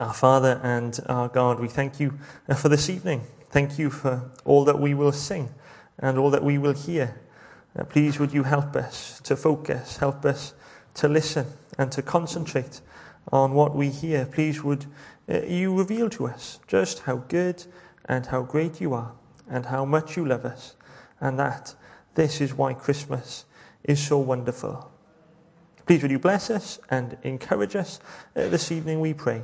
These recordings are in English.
Our Father and our God, we thank you uh, for this evening. Thank you for all that we will sing and all that we will hear. Uh, please, would you help us to focus, help us to listen and to concentrate on what we hear. Please, would uh, you reveal to us just how good and how great you are and how much you love us, and that this is why Christmas is so wonderful. Please, would you bless us and encourage us this evening, we pray,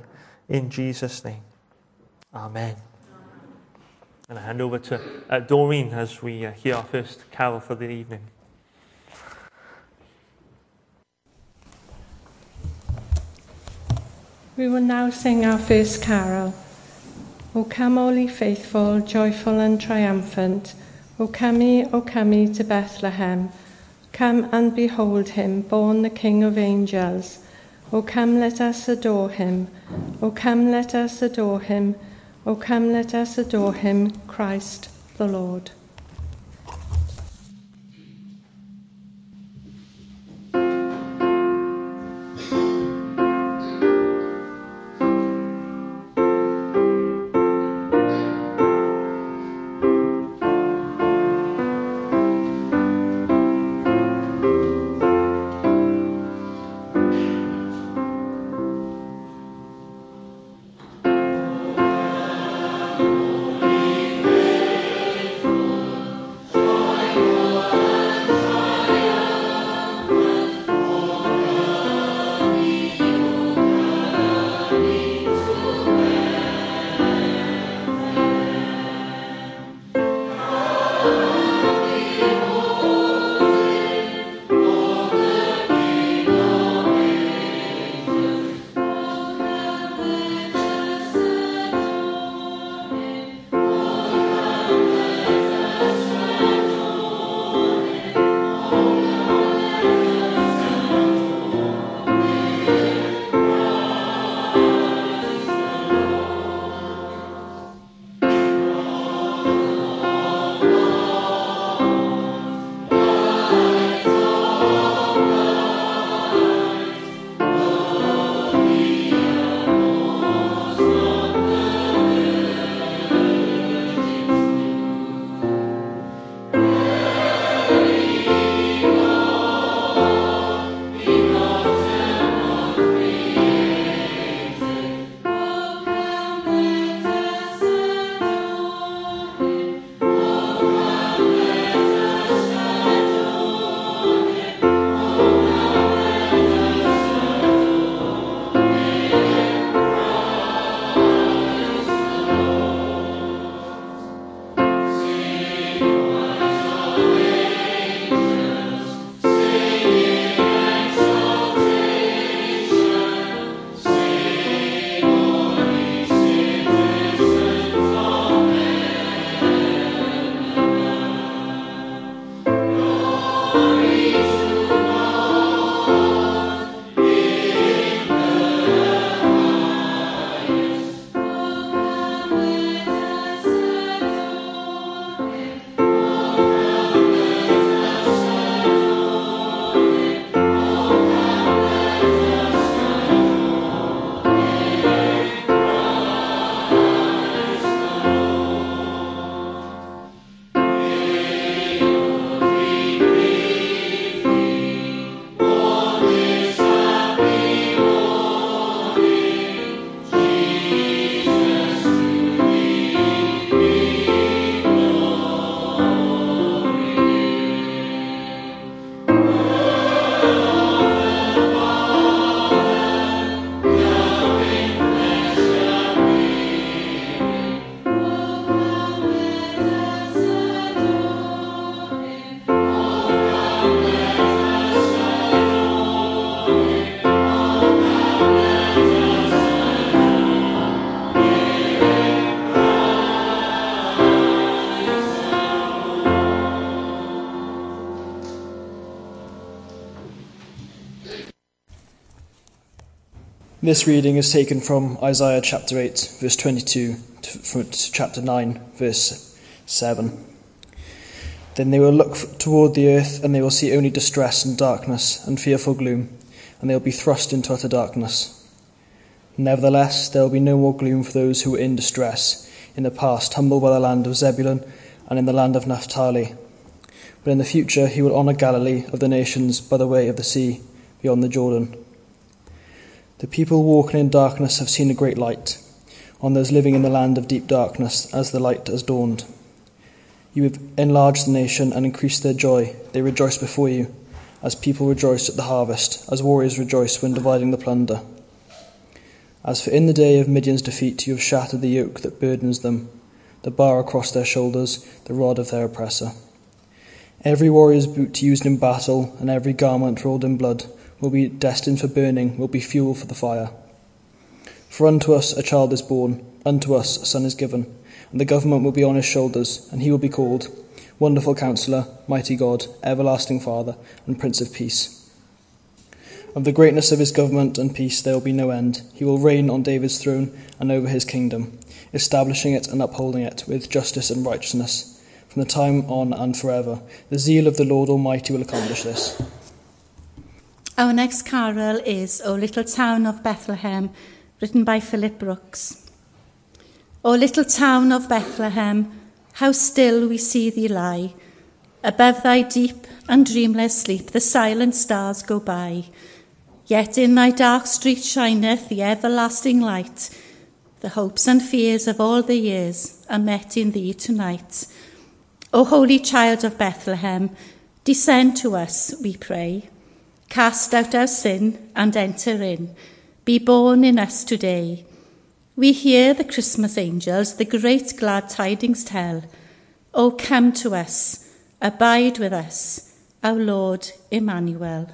in Jesus' name. Amen. And I hand over to uh, Doreen as we uh, hear our first carol for the evening. We will now sing our first carol. O come, all faithful, joyful and triumphant. O come O come to Bethlehem. Come and behold him, born the King of angels. O come, let us adore him. O come, let us adore him. O come, let us adore him, Christ the Lord. This reading is taken from Isaiah chapter 8, verse 22, to chapter 9, verse 7. Then they will look toward the earth, and they will see only distress and darkness and fearful gloom, and they will be thrust into utter darkness. Nevertheless, there will be no more gloom for those who were in distress, in the past humbled by the land of Zebulun and in the land of Naphtali. But in the future he will honour Galilee of the nations by the way of the sea, beyond the Jordan. The people walking in darkness have seen a great light. On those living in the land of deep darkness, as the light has dawned. You have enlarged the nation and increased their joy. They rejoice before you, as people rejoice at the harvest, as warriors rejoice when dividing the plunder. As for in the day of Midian's defeat, you have shattered the yoke that burdens them, the bar across their shoulders, the rod of their oppressor. Every warrior's boot used in battle and every garment rolled in blood will be destined for burning, will be fuel for the fire. For unto us a child is born, unto us a son is given, and the government will be on his shoulders, and he will be called Wonderful Counselor, Mighty God, Everlasting Father, and Prince of Peace. Of the greatness of his government and peace there will be no end. He will reign on David's throne and over his kingdom, establishing it and upholding it with justice and righteousness from the time on and forever. The zeal of the Lord Almighty will accomplish this. Our next carol is O Little Town of Bethlehem, written by Philip Brooks. O little town of Bethlehem, how still we see thee lie. Above thy deep and dreamless sleep, the silent stars go by. Yet in thy dark street shineth the everlasting light. The hopes and fears of all the years are met in thee tonight. O Holy Child of Bethlehem, descend to us, we pray. Cast out our sin and enter in. Be born in us today. We hear the Christmas angels the great glad tidings tell. O come to us, abide with us, our Lord Emmanuel.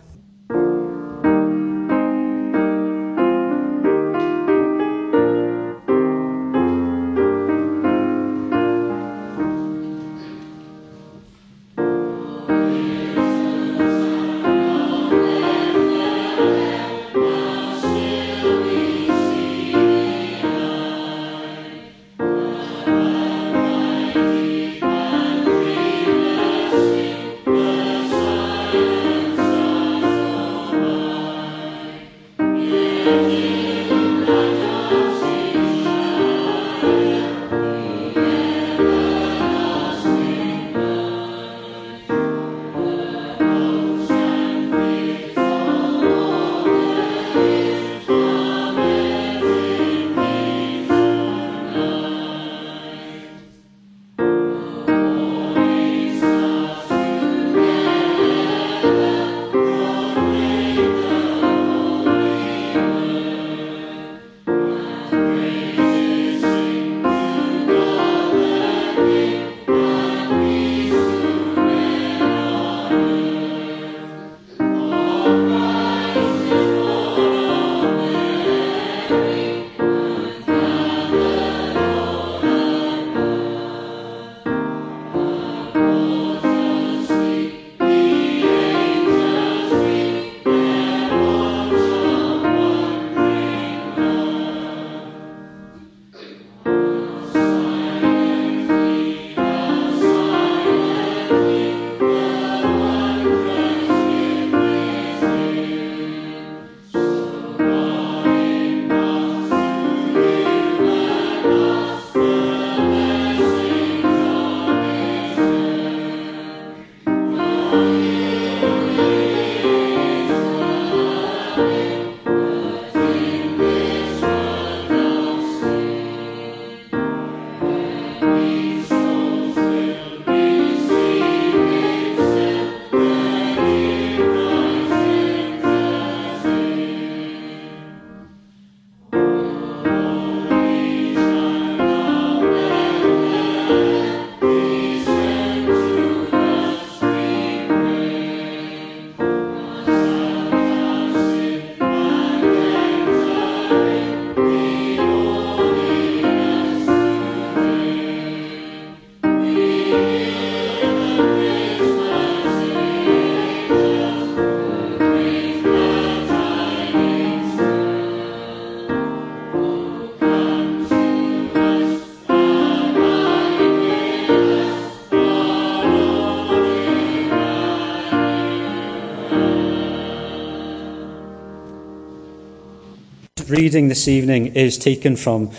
Reading this evening is taken from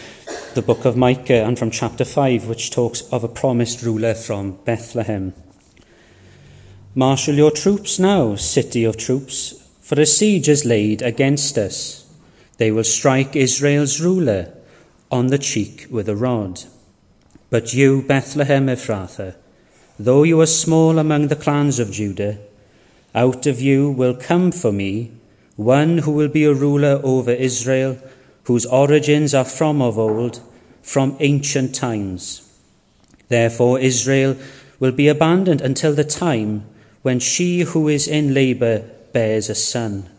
the book of Micah and from chapter 5, which talks of a promised ruler from Bethlehem. Marshal your troops now, city of troops, for a siege is laid against us. They will strike Israel's ruler on the cheek with a rod. But you, Bethlehem Ephrathah, though you are small among the clans of Judah, out of you will come for me one who will be a ruler over Israel, whose origins are from of old, from ancient times. Therefore, Israel will be abandoned until the time when she who is in labour bears a son,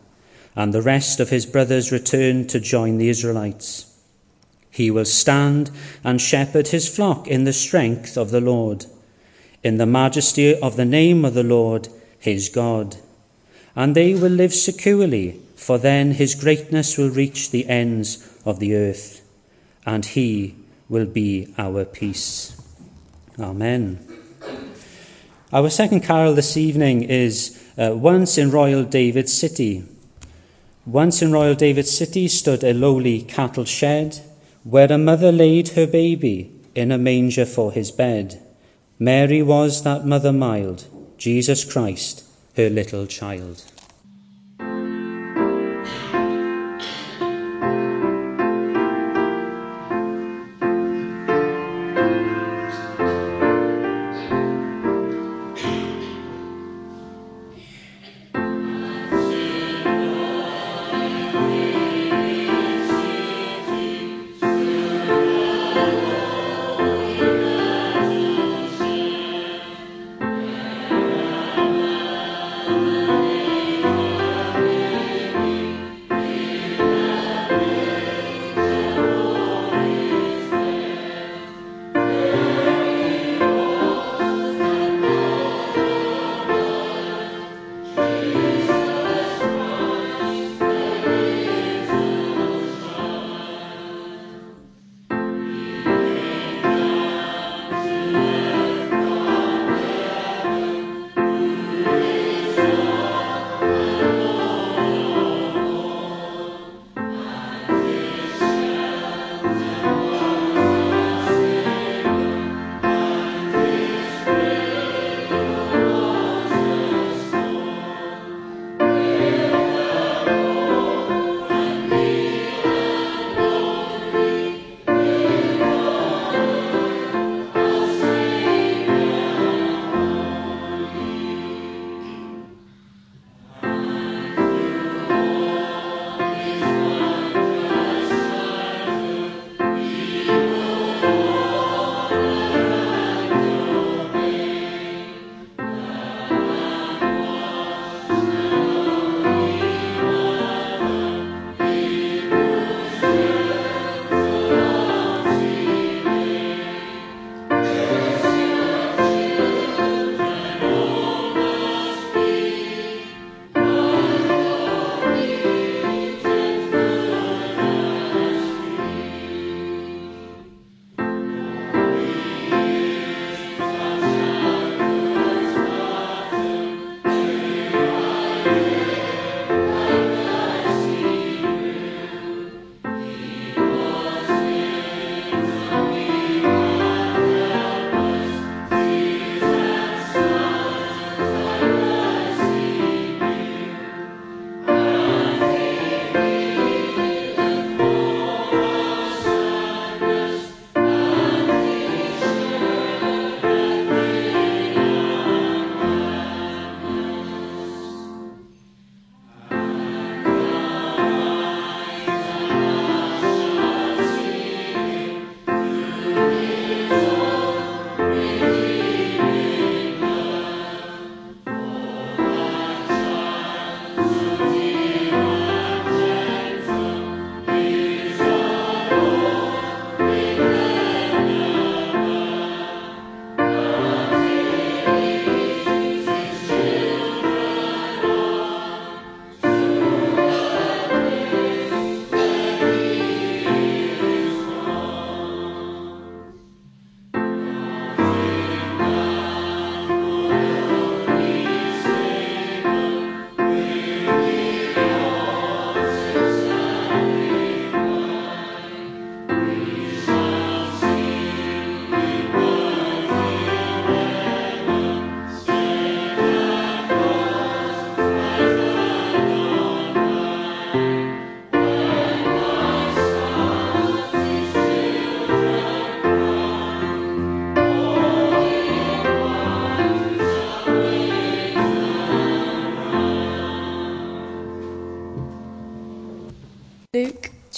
and the rest of his brothers return to join the Israelites. He will stand and shepherd his flock in the strength of the Lord, in the majesty of the name of the Lord his God and they will live securely, for then his greatness will reach the ends of the earth, and he will be our peace. Amen. Our second carol this evening is uh, Once in Royal David's City. Once in Royal David's City stood a lowly cattle shed, where a mother laid her baby in a manger for his bed. Mary was that mother mild, Jesus Christ her little child.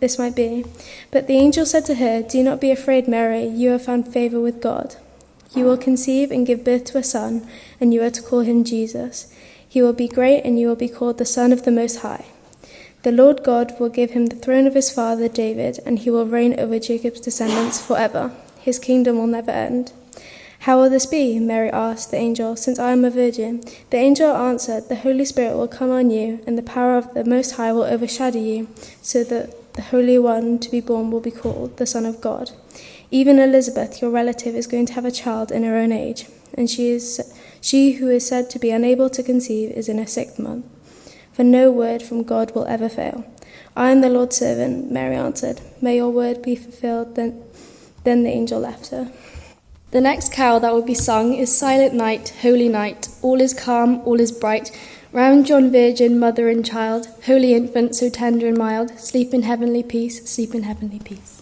this might be. But the angel said to her, Do not be afraid, Mary, you have found favor with God. You will conceive and give birth to a son, and you are to call him Jesus. He will be great, and you will be called the Son of the Most High. The Lord God will give him the throne of his father David, and he will reign over Jacob's descendants forever. His kingdom will never end. How will this be? Mary asked the angel, since I am a virgin. The angel answered, The Holy Spirit will come on you, and the power of the Most High will overshadow you, so that the Holy One to be born will be called the Son of God. Even Elizabeth, your relative, is going to have a child in her own age, and she is she who is said to be unable to conceive is in her sixth month. For no word from God will ever fail. I am the Lord's servant, Mary answered. May your word be fulfilled. Then, then the angel left her. The next carol that will be sung is Silent Night, Holy Night. All is calm, all is bright. Round John Virgin, mother and child, holy infant, so tender and mild, sleep in heavenly peace, sleep in heavenly peace.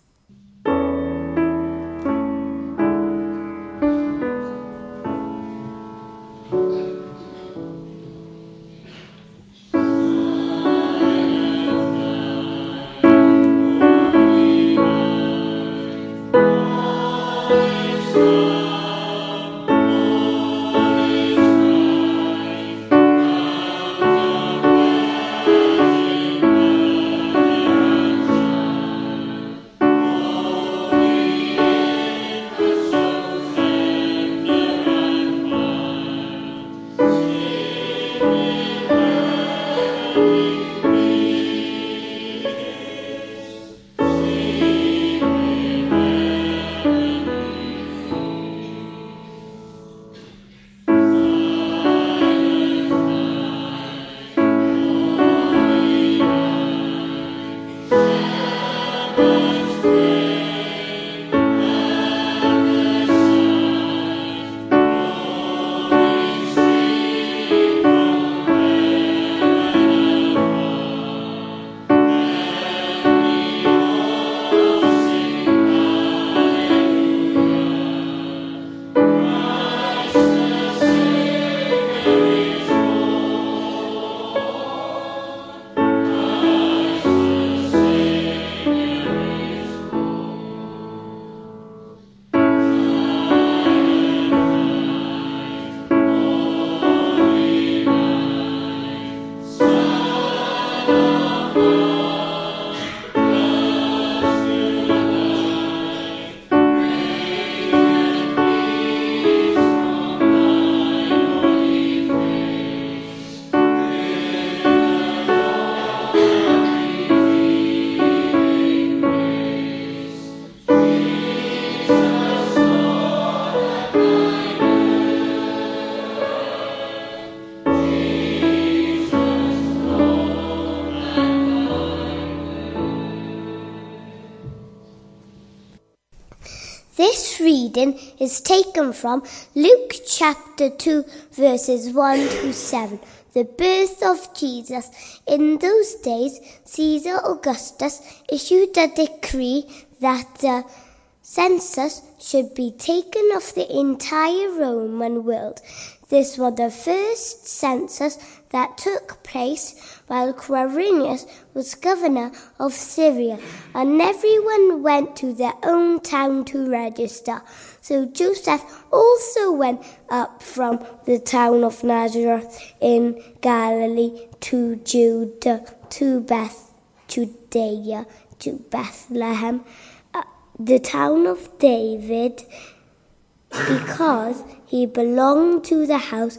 Reading is taken from Luke chapter 2, verses 1 to 7. The birth of Jesus. In those days, Caesar Augustus issued a decree that the census should be taken of the entire Roman world. This was the first census that took place while Quirinius was governor of Syria, and everyone went to their own town to register. So Joseph also went up from the town of Nazareth in Galilee to Judah, to Beth, Judea, to Bethlehem, uh, the town of David, because he belonged to the house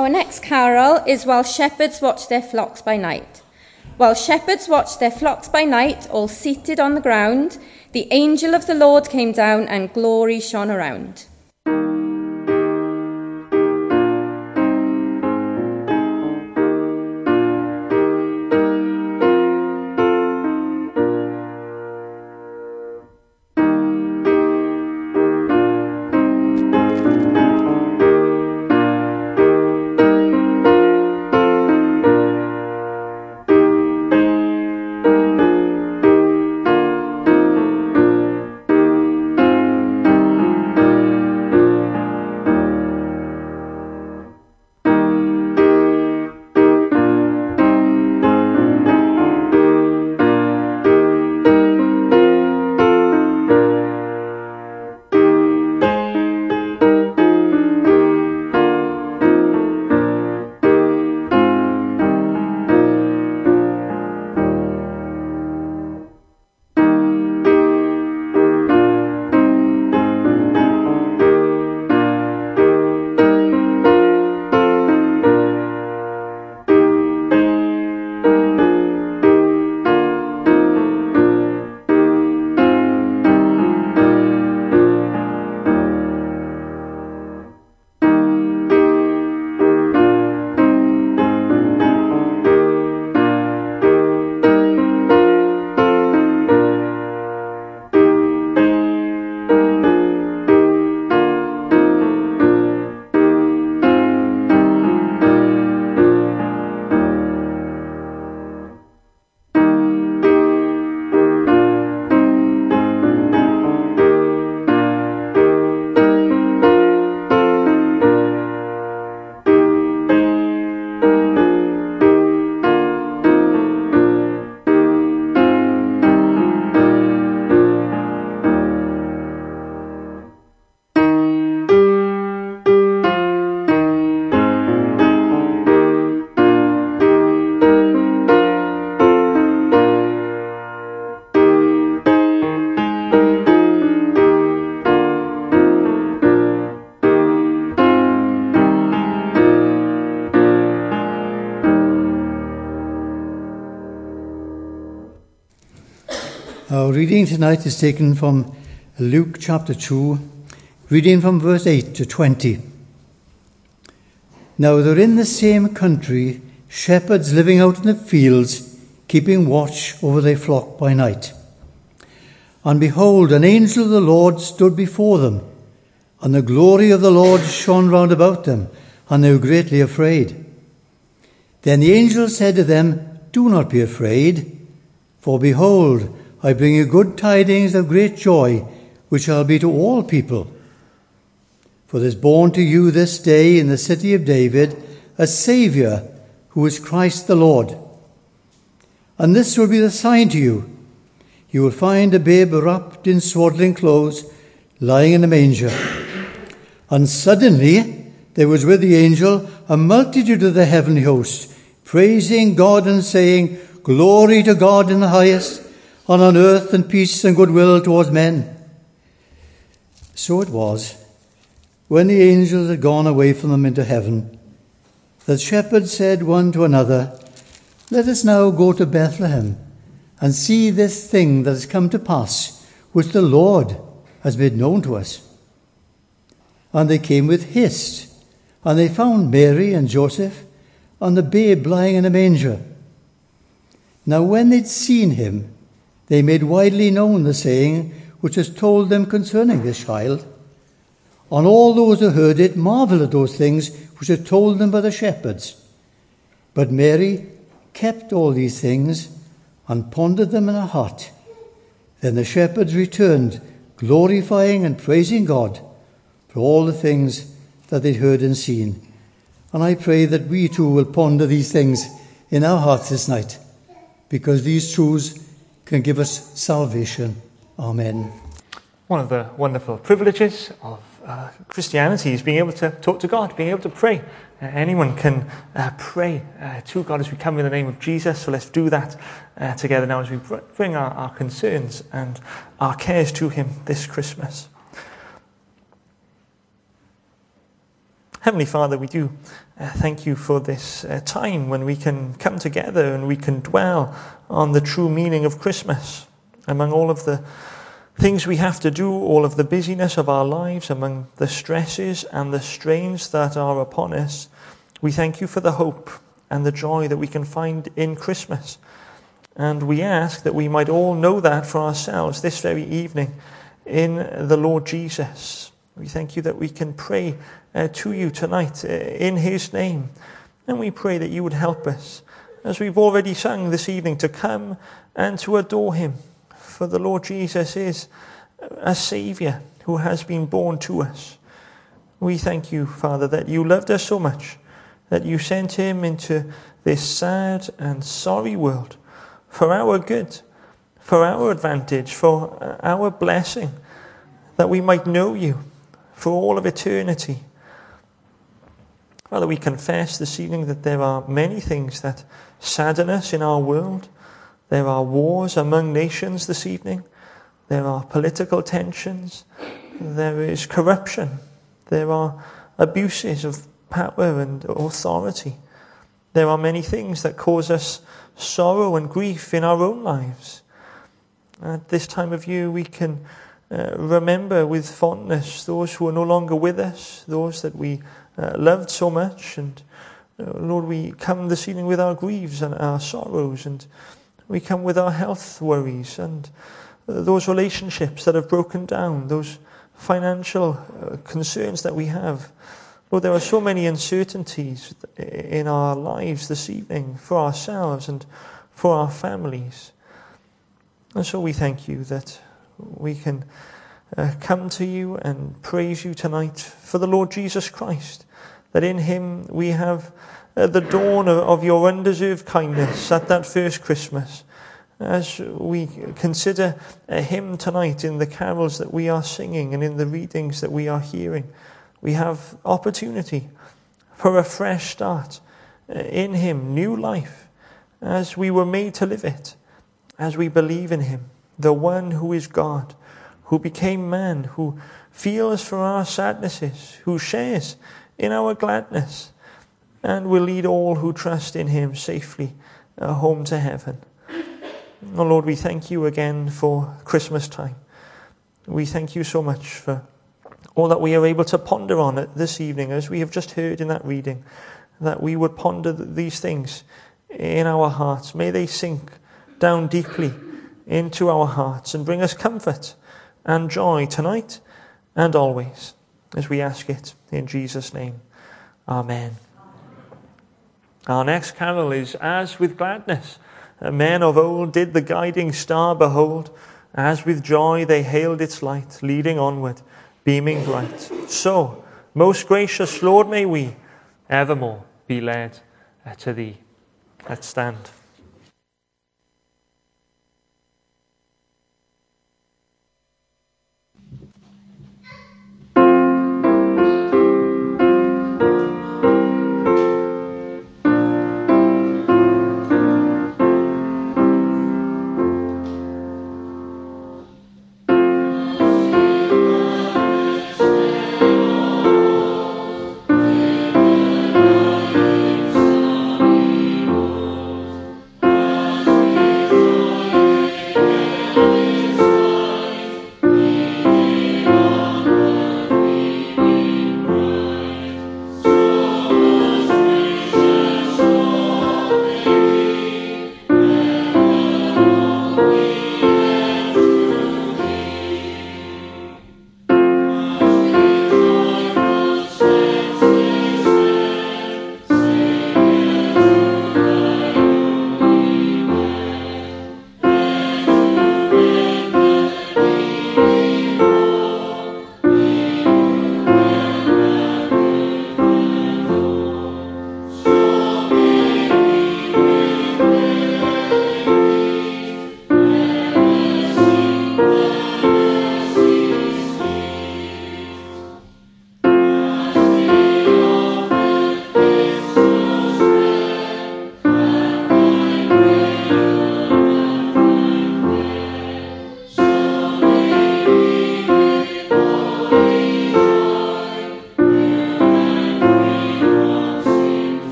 Our next carol is While Shepherds Watch Their Flocks by Night. While shepherds watched their flocks by night, all seated on the ground, the angel of the Lord came down and glory shone around. Reading tonight is taken from Luke chapter 2, reading from verse 8 to 20. Now they're in the same country, shepherds living out in the fields, keeping watch over their flock by night. And behold, an angel of the Lord stood before them, and the glory of the Lord shone round about them, and they were greatly afraid. Then the angel said to them, Do not be afraid, for behold, I bring you good tidings of great joy, which shall be to all people. For there is born to you this day in the city of David a Saviour, who is Christ the Lord. And this will be the sign to you. You will find a babe wrapped in swaddling clothes, lying in a manger. And suddenly there was with the angel a multitude of the heavenly host, praising God and saying, Glory to God in the highest and on earth and peace and goodwill towards men. So it was, when the angels had gone away from them into heaven, that shepherds said one to another, Let us now go to Bethlehem and see this thing that has come to pass, which the Lord has made known to us. And they came with haste, and they found Mary and Joseph and the babe lying in a manger. Now, when they'd seen him, they made widely known the saying which was told them concerning this child. And all those who heard it marveled at those things which were told them by the shepherds. But Mary kept all these things and pondered them in her heart. Then the shepherds returned, glorifying and praising God for all the things that they'd heard and seen. And I pray that we too will ponder these things in our hearts this night, because these truths can give us salvation. Amen. One of the wonderful privileges of uh, Christianity is being able to talk to God, being able to pray. Uh, anyone can uh, pray uh, to God as we come in the name of Jesus. So let's do that uh, together now as we bring our, our concerns and our cares to Him this Christmas. Heavenly Father, we do thank you for this uh, time when we can come together and we can dwell on the true meaning of Christmas among all of the things we have to do, all of the busyness of our lives, among the stresses and the strains that are upon us. We thank you for the hope and the joy that we can find in Christmas. And we ask that we might all know that for ourselves this very evening in the Lord Jesus. We thank you that we can pray uh, to you tonight uh, in His name. And we pray that you would help us, as we've already sung this evening, to come and to adore Him. For the Lord Jesus is a Saviour who has been born to us. We thank you, Father, that you loved us so much that you sent Him into this sad and sorry world for our good, for our advantage, for our blessing, that we might know you for all of eternity Father, we confess this evening that there are many things that sadden us in our world. There are wars among nations this evening. There are political tensions. There is corruption. There are abuses of power and authority. There are many things that cause us sorrow and grief in our own lives. At this time of year, we can uh, remember with fondness those who are no longer with us, those that we uh, loved so much. And uh, Lord, we come this evening with our griefs and our sorrows, and we come with our health worries and uh, those relationships that have broken down, those financial uh, concerns that we have. Lord, there are so many uncertainties in our lives this evening for ourselves and for our families. And so we thank you that we can uh, come to you and praise you tonight for the Lord Jesus Christ, that in him we have uh, the dawn of, of your undeserved kindness at that first Christmas. As we consider uh, him tonight in the carols that we are singing and in the readings that we are hearing, we have opportunity for a fresh start uh, in him, new life, as we were made to live it, as we believe in him, the one who is God who became man, who feels for our sadnesses, who shares in our gladness, and will lead all who trust in him safely uh, home to heaven. Oh Lord, we thank you again for Christmas time. We thank you so much for all that we are able to ponder on it this evening, as we have just heard in that reading, that we would ponder these things in our hearts. May they sink down deeply into our hearts and bring us comfort and joy tonight and always, as we ask it in Jesus' name. Amen. Our next carol is As with Gladness. Men of old did the guiding star behold, as with joy they hailed its light, leading onward, beaming bright. So, most gracious Lord, may we evermore be led to thee. Let's stand.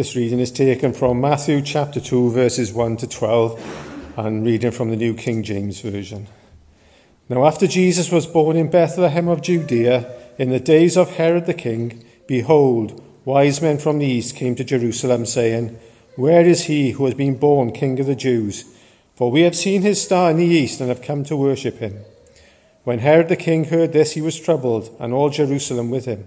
This reading is taken from Matthew chapter 2, verses 1 to 12, and reading from the New King James Version. Now, after Jesus was born in Bethlehem of Judea, in the days of Herod the king, behold, wise men from the east came to Jerusalem, saying, Where is he who has been born King of the Jews? For we have seen his star in the east and have come to worship him. When Herod the king heard this, he was troubled, and all Jerusalem with him.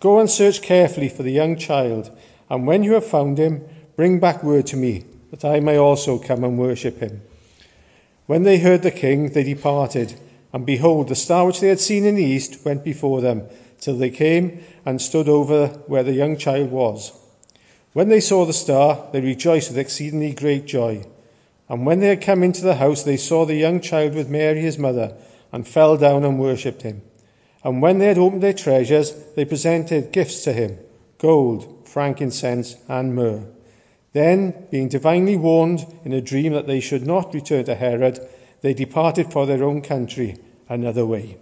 Go and search carefully for the young child, and when you have found him, bring back word to me, that I may also come and worship him. When they heard the king, they departed, and behold, the star which they had seen in the east went before them, till they came and stood over where the young child was. When they saw the star, they rejoiced with exceedingly great joy. And when they had come into the house, they saw the young child with Mary his mother, and fell down and worshipped him. And when they had opened their treasures, they presented gifts to him gold, frankincense, and myrrh. Then, being divinely warned in a dream that they should not return to Herod, they departed for their own country another way.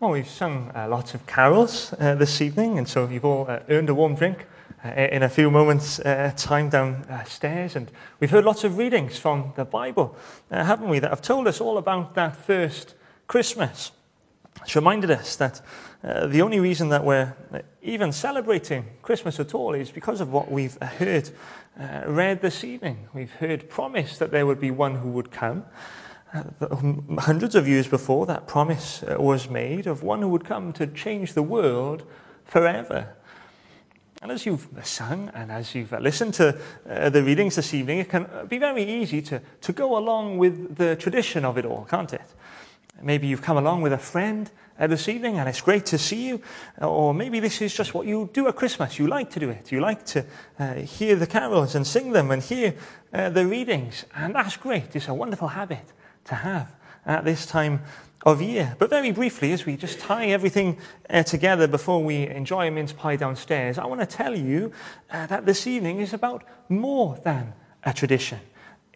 Well, we've sung uh, lots of carols uh, this evening, and so you've all uh, earned a warm drink uh, in a few moments' uh, time downstairs. And we've heard lots of readings from the Bible, uh, haven't we, that have told us all about that first Christmas. It's reminded us that uh, the only reason that we're even celebrating Christmas at all is because of what we've heard uh, read this evening. We've heard promise that there would be one who would come. Uh, hundreds of years before, that promise was made of one who would come to change the world forever. And as you've sung and as you've listened to uh, the readings this evening, it can be very easy to, to go along with the tradition of it all, can't it? Maybe you've come along with a friend uh, this evening and it's great to see you. Or maybe this is just what you do at Christmas. You like to do it. You like to uh, hear the carols and sing them and hear uh, the readings. And that's great. It's a wonderful habit to have at this time of year. But very briefly, as we just tie everything uh, together before we enjoy a mince pie downstairs, I want to tell you uh, that this evening is about more than a tradition.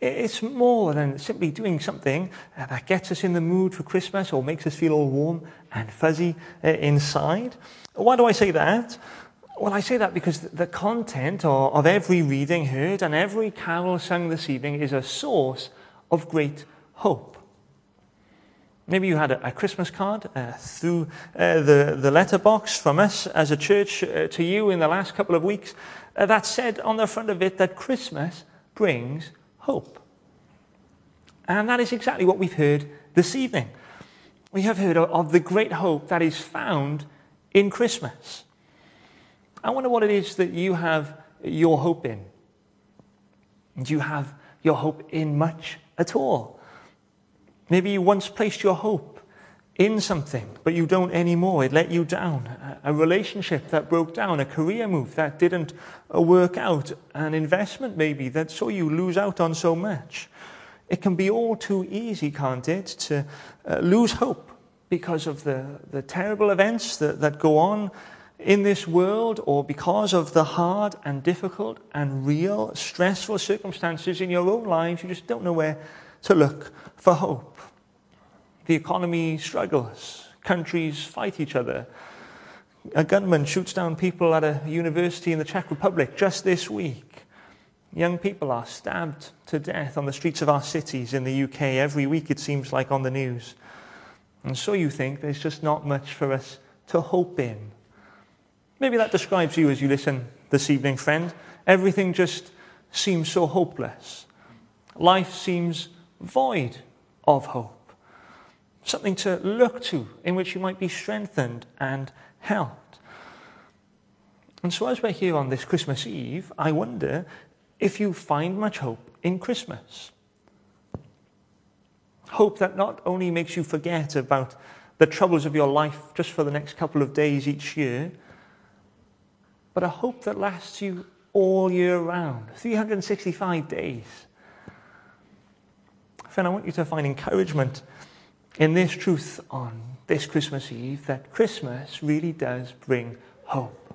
It's more than simply doing something that gets us in the mood for Christmas or makes us feel all warm and fuzzy uh, inside. Why do I say that? Well, I say that because the content of every reading heard and every carol sung this evening is a source of great hope. Maybe you had a, a Christmas card uh, through uh, the, the letterbox from us as a church uh, to you in the last couple of weeks uh, that said on the front of it that Christmas brings hope. And that is exactly what we've heard this evening. We have heard of, the great hope that is found in Christmas. I wonder what it is that you have your hope in. Do you have your hope in much at all? Maybe you once placed your hope in something, but you don't anymore. It let you down. A relationship that broke down, a career move that didn't uh, work out, an investment maybe that saw you lose out on so much. It can be all too easy, can't it, to uh, lose hope because of the, the terrible events that, that go on in this world or because of the hard and difficult and real stressful circumstances in your own lives. You just don't know where to look for hope. The economy struggles, countries fight each other. A gunman shoots down people at a university in the Czech Republic just this week. Young people are stabbed to death on the streets of our cities in the UK every week, it seems like, on the news. And so you think there's just not much for us to hope in. Maybe that describes you as you listen this evening, friend. Everything just seems so hopeless. Life seems void of hope, something to look to in which you might be strengthened and helped. And so, as we're here on this Christmas Eve, I wonder if you find much hope in Christmas. Hope that not only makes you forget about the troubles of your life just for the next couple of days each year, but a hope that lasts you all year round, 365 days. Friend, I want you to find encouragement in this truth on this Christmas Eve that Christmas really does bring hope.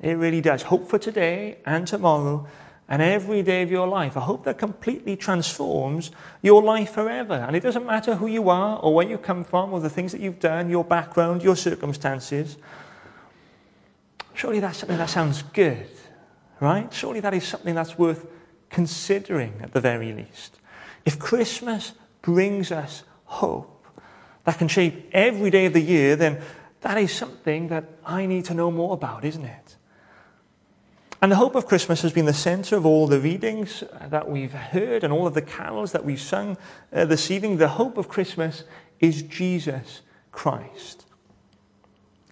It really does. Hope for today and tomorrow and every day of your life. A hope that completely transforms your life forever. And it doesn't matter who you are or where you come from or the things that you've done, your background, your circumstances. Surely that's something that sounds good, right? Surely that is something that's worth considering at the very least. If Christmas brings us hope that can shape every day of the year, then that is something that I need to know more about, isn't it? And the hope of Christmas has been the center of all the readings that we've heard and all of the carols that we've sung uh, this evening. The hope of Christmas is Jesus Christ.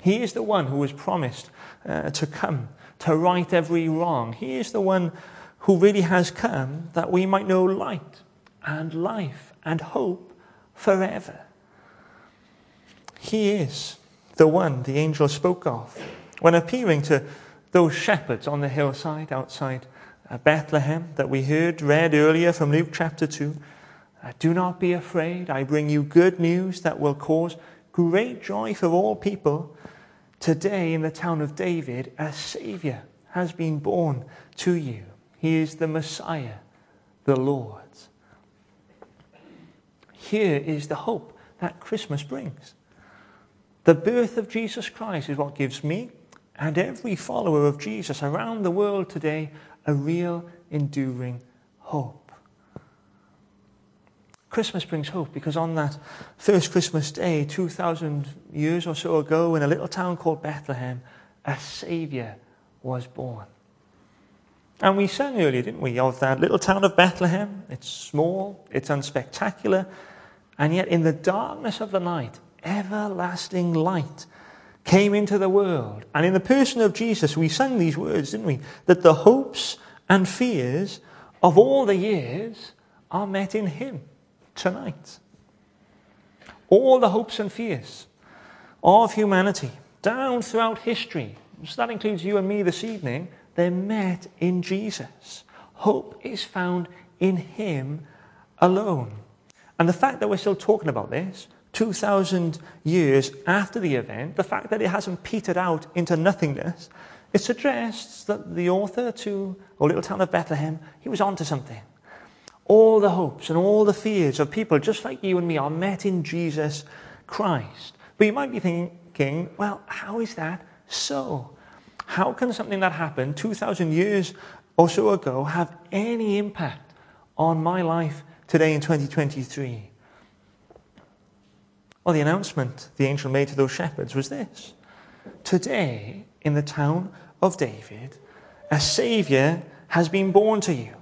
He is the one who was promised uh, to come to right every wrong. He is the one who really has come that we might know light and life and hope forever. He is the one the angel spoke of when appearing to those shepherds on the hillside outside uh, Bethlehem that we heard read earlier from Luke chapter 2. Uh, Do not be afraid. I bring you good news that will cause great joy for all people. Today, in the town of David, a Savior has been born to you. He is the Messiah, the Lord. Here is the hope that Christmas brings. The birth of Jesus Christ is what gives me and every follower of Jesus around the world today a real, enduring hope. Christmas brings hope because on that first Christmas day, 2,000 years or so ago, in a little town called Bethlehem, a Saviour was born. And we sang earlier, didn't we, of that little town of Bethlehem. It's small, it's unspectacular, and yet in the darkness of the night, everlasting light came into the world. And in the person of Jesus, we sang these words, didn't we? That the hopes and fears of all the years are met in Him tonight. All the hopes and fears of humanity down throughout history, so that includes you and me this evening, they're met in Jesus. Hope is found in Him alone. And the fact that we're still talking about this 2,000 years after the event, the fact that it hasn't petered out into nothingness, it suggests that the author to a little town of Bethlehem, he was onto something. All the hopes and all the fears of people just like you and me are met in Jesus Christ. But you might be thinking, well, how is that so? How can something that happened 2,000 years or so ago have any impact on my life today in 2023? Well, the announcement the angel made to those shepherds was this Today, in the town of David, a Saviour has been born to you.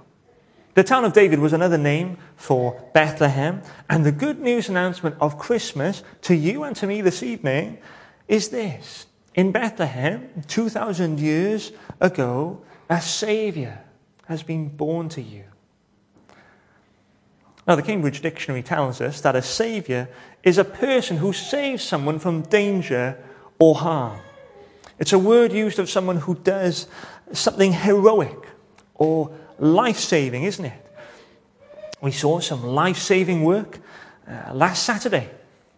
The town of David was another name for Bethlehem, and the good news announcement of Christmas to you and to me this evening is this. In Bethlehem, 2,000 years ago, a Saviour has been born to you. Now, the Cambridge Dictionary tells us that a saviour is a person who saves someone from danger or harm. It's a word used of someone who does something heroic or life saving, isn't it? We saw some life saving work uh, last Saturday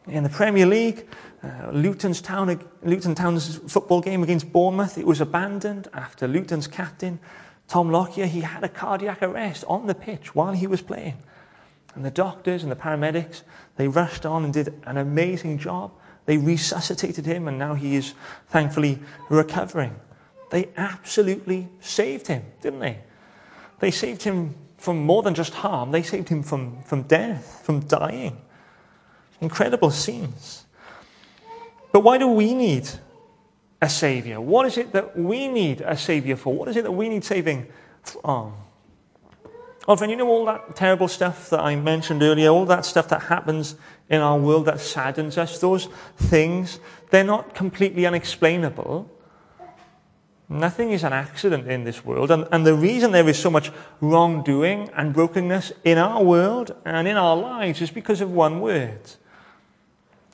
in the Premier League. Uh, Luton's Town, Luton Town's football game against Bournemouth, it was abandoned after Luton's captain, Tom Lockyer, he had a cardiac arrest on the pitch while he was playing. And the doctors and the paramedics, they rushed on and did an amazing job. They resuscitated him, and now he is thankfully recovering. They absolutely saved him, didn't they? They saved him from more than just harm, they saved him from, from death, from dying. Incredible scenes. But why do we need a Savior? What is it that we need a Savior for? What is it that we need saving from? Oh, friend, you know all that terrible stuff that I mentioned earlier, all that stuff that happens in our world that saddens us, those things, they're not completely unexplainable. Nothing is an accident in this world. And, and the reason there is so much wrongdoing and brokenness in our world and in our lives is because of one word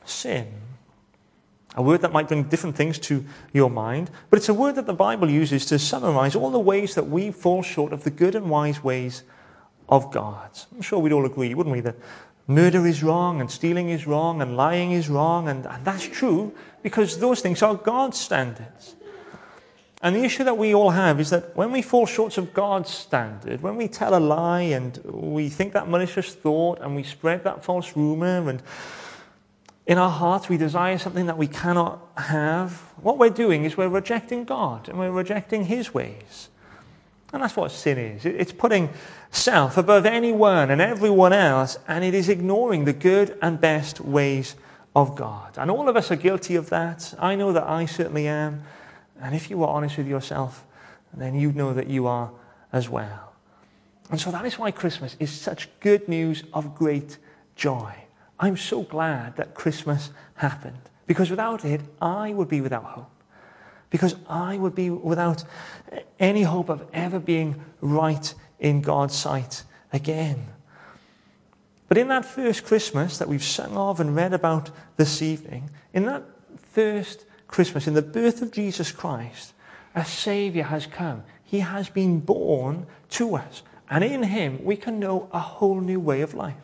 sin. A word that might bring different things to your mind, but it's a word that the Bible uses to summarize all the ways that we fall short of the good and wise ways of God. I'm sure we'd all agree, wouldn't we, that murder is wrong and stealing is wrong and lying is wrong, and, and that's true because those things are God's standards. And the issue that we all have is that when we fall short of God's standard, when we tell a lie and we think that malicious thought and we spread that false rumor and in our hearts we desire something that we cannot have, what we're doing is we're rejecting God and we're rejecting His ways. And that's what sin is. It's putting self above anyone and everyone else, and it is ignoring the good and best ways of God. And all of us are guilty of that. I know that I certainly am. And if you are honest with yourself, then you know that you are as well. And so that is why Christmas is such good news of great joy. I'm so glad that Christmas happened because without it, I would be without hope. Because I would be without any hope of ever being right in God's sight again. But in that first Christmas that we've sung of and read about this evening, in that first Christmas, in the birth of Jesus Christ, a Savior has come. He has been born to us. And in Him, we can know a whole new way of life.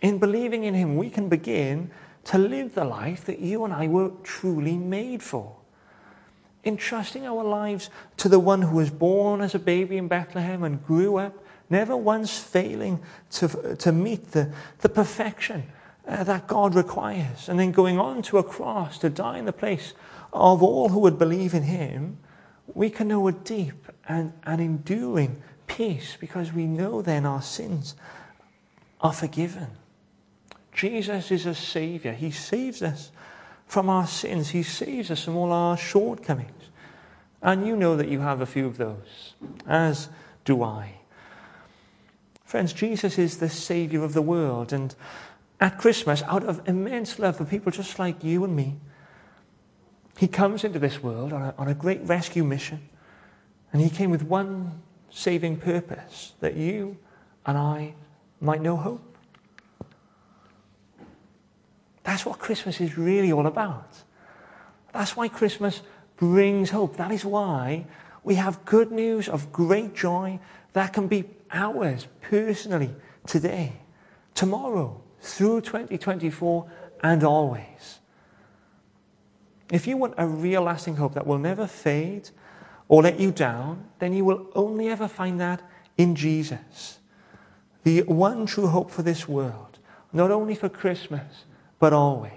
In believing in Him, we can begin to live the life that you and I were truly made for. In trusting our lives to the one who was born as a baby in Bethlehem and grew up, never once failing to, to meet the, the perfection uh, that God requires, and then going on to a cross to die in the place of all who would believe in Him, we can know a deep and, and enduring peace because we know then our sins are forgiven. Jesus is a Savior. He saves us from our sins, He saves us from all our shortcomings. And you know that you have a few of those, as do I. Friends, Jesus is the Savior of the world, and at Christmas, out of immense love for people just like you and me, he comes into this world on a, on a great rescue mission. And he came with one saving purpose that you and I might know hope. That's what Christmas is really all about. That's why Christmas brings hope. That is why we have good news of great joy that can be ours personally today, tomorrow, through 2024 and always. If you want a real lasting hope that will never fade or let you down, then you will only ever find that in Jesus. The one true hope for this world, not only for Christmas, but always.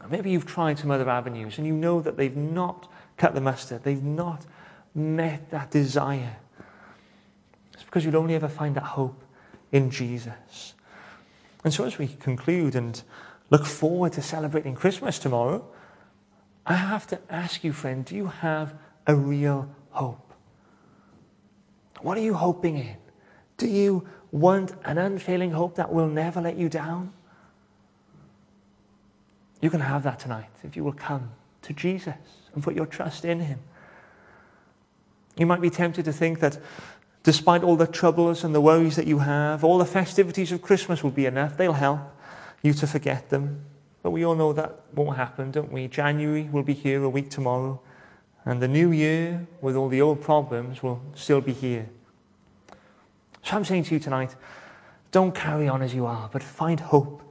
Now, maybe you've tried some other avenues and you know that they've not cut the mustard, they've not met that desire. It's because you'll only ever find that hope in Jesus. And so, as we conclude and look forward to celebrating Christmas tomorrow, I have to ask you, friend, do you have a real hope? What are you hoping in? Do you want an unfailing hope that will never let you down? You can have that tonight if you will come to Jesus and put your trust in Him. You might be tempted to think that Despite all the troubles and the worries that you have, all the festivities of Christmas will be enough. They'll help you to forget them. But we all know that won't happen, don't we? January will be here a week tomorrow, and the new year, with all the old problems, will still be here. So I'm saying to you tonight don't carry on as you are, but find hope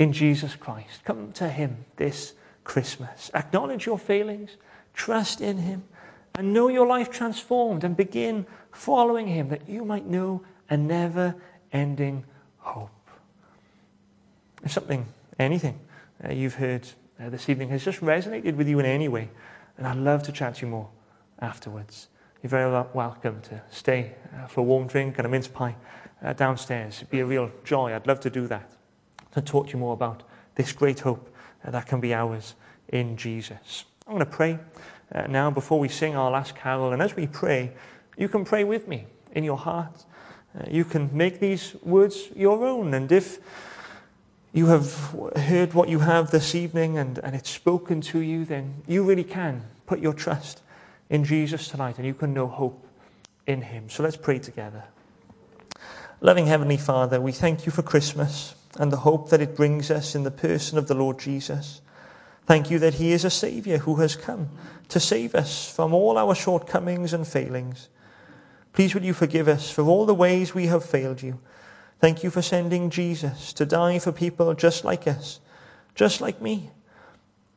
in Jesus Christ. Come to Him this Christmas. Acknowledge your failings, trust in Him, and know your life transformed, and begin following him, that you might know a never ending hope. If something, anything uh, you've heard uh, this evening has just resonated with you in any way, and I'd love to chat to you more afterwards. You're very welcome to stay uh, for a warm drink and a mince pie uh, downstairs. It'd be a real joy. I'd love to do that, to talk to you more about this great hope that can be ours in Jesus. I'm going to pray uh, now before we sing our last carol, and as we pray, you can pray with me in your heart. Uh, you can make these words your own. And if you have heard what you have this evening and, and it's spoken to you, then you really can put your trust in Jesus tonight and you can know hope in Him. So let's pray together. Loving Heavenly Father, we thank you for Christmas and the hope that it brings us in the person of the Lord Jesus. Thank you that He is a Saviour who has come to save us from all our shortcomings and failings. Please would you forgive us for all the ways we have failed you. Thank you for sending Jesus to die for people just like us, just like me.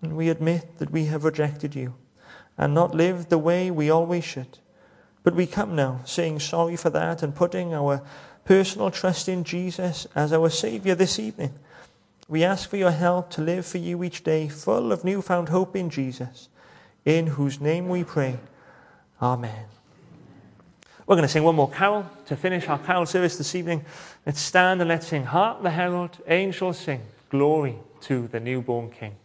And we admit that we have rejected you and not lived the way we always should. But we come now saying sorry for that and putting our personal trust in Jesus as our Saviour this evening. We ask for your help to live for you each day, full of newfound hope in Jesus, in whose name we pray. Amen. We're going to sing one more carol to finish our carol service this evening. Let's stand and let's sing Hark the Herald, Angels sing, Glory to the newborn King.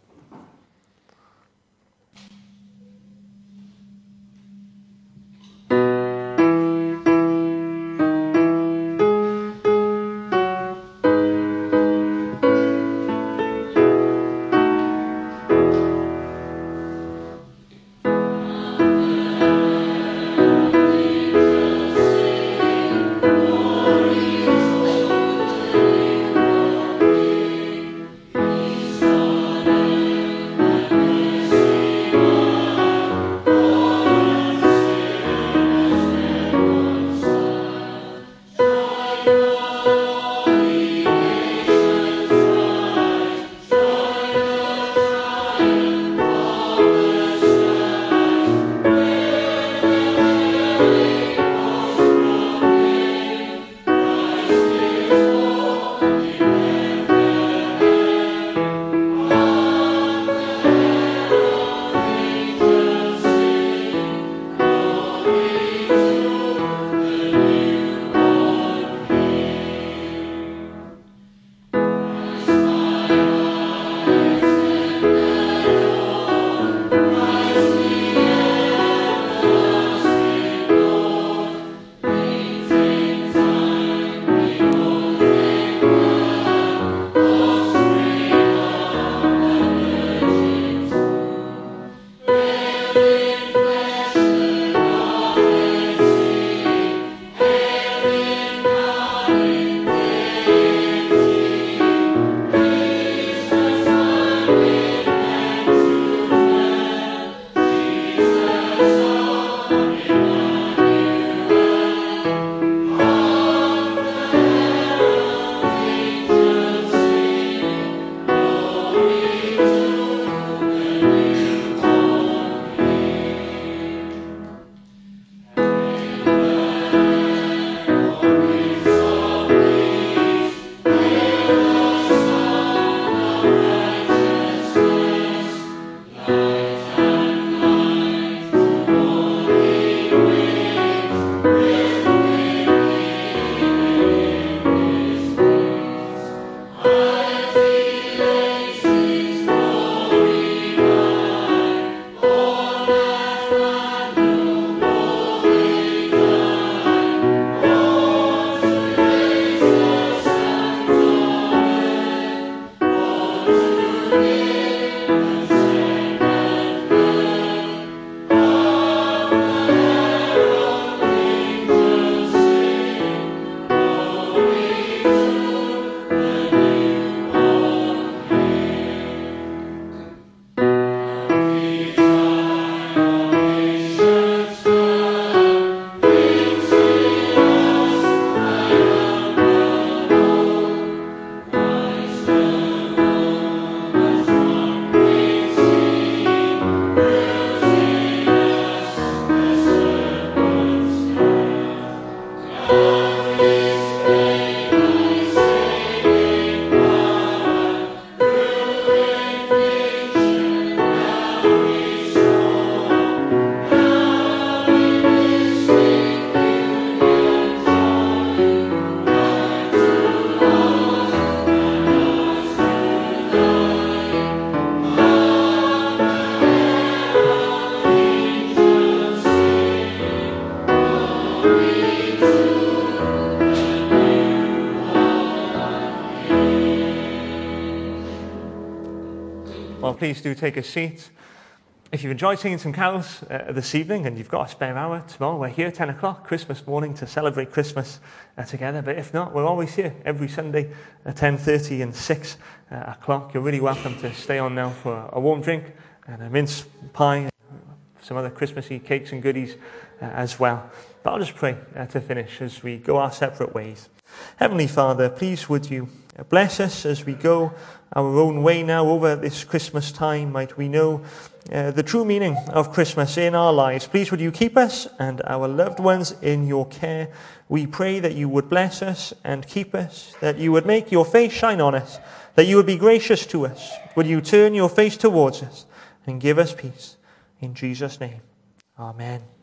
Please do take a seat. if you've enjoyed singing some carols uh, this evening and you've got a spare hour tomorrow, we're here at 10 o'clock, Christmas morning, to celebrate Christmas uh, together. But if not, we're always here every Sunday at 10.30 and 6 uh, o'clock. You're really welcome to stay on now for a warm drink and a mince pie, some other Christmassy cakes and goodies uh, as well. But I'll just pray uh, to finish as we go our separate ways. Heavenly Father, please would you bless us as we go our own way now over this Christmas time. Might we know uh, the true meaning of Christmas in our lives. Please would you keep us and our loved ones in your care. We pray that you would bless us and keep us, that you would make your face shine on us, that you would be gracious to us. Would you turn your face towards us and give us peace? In Jesus' name, amen.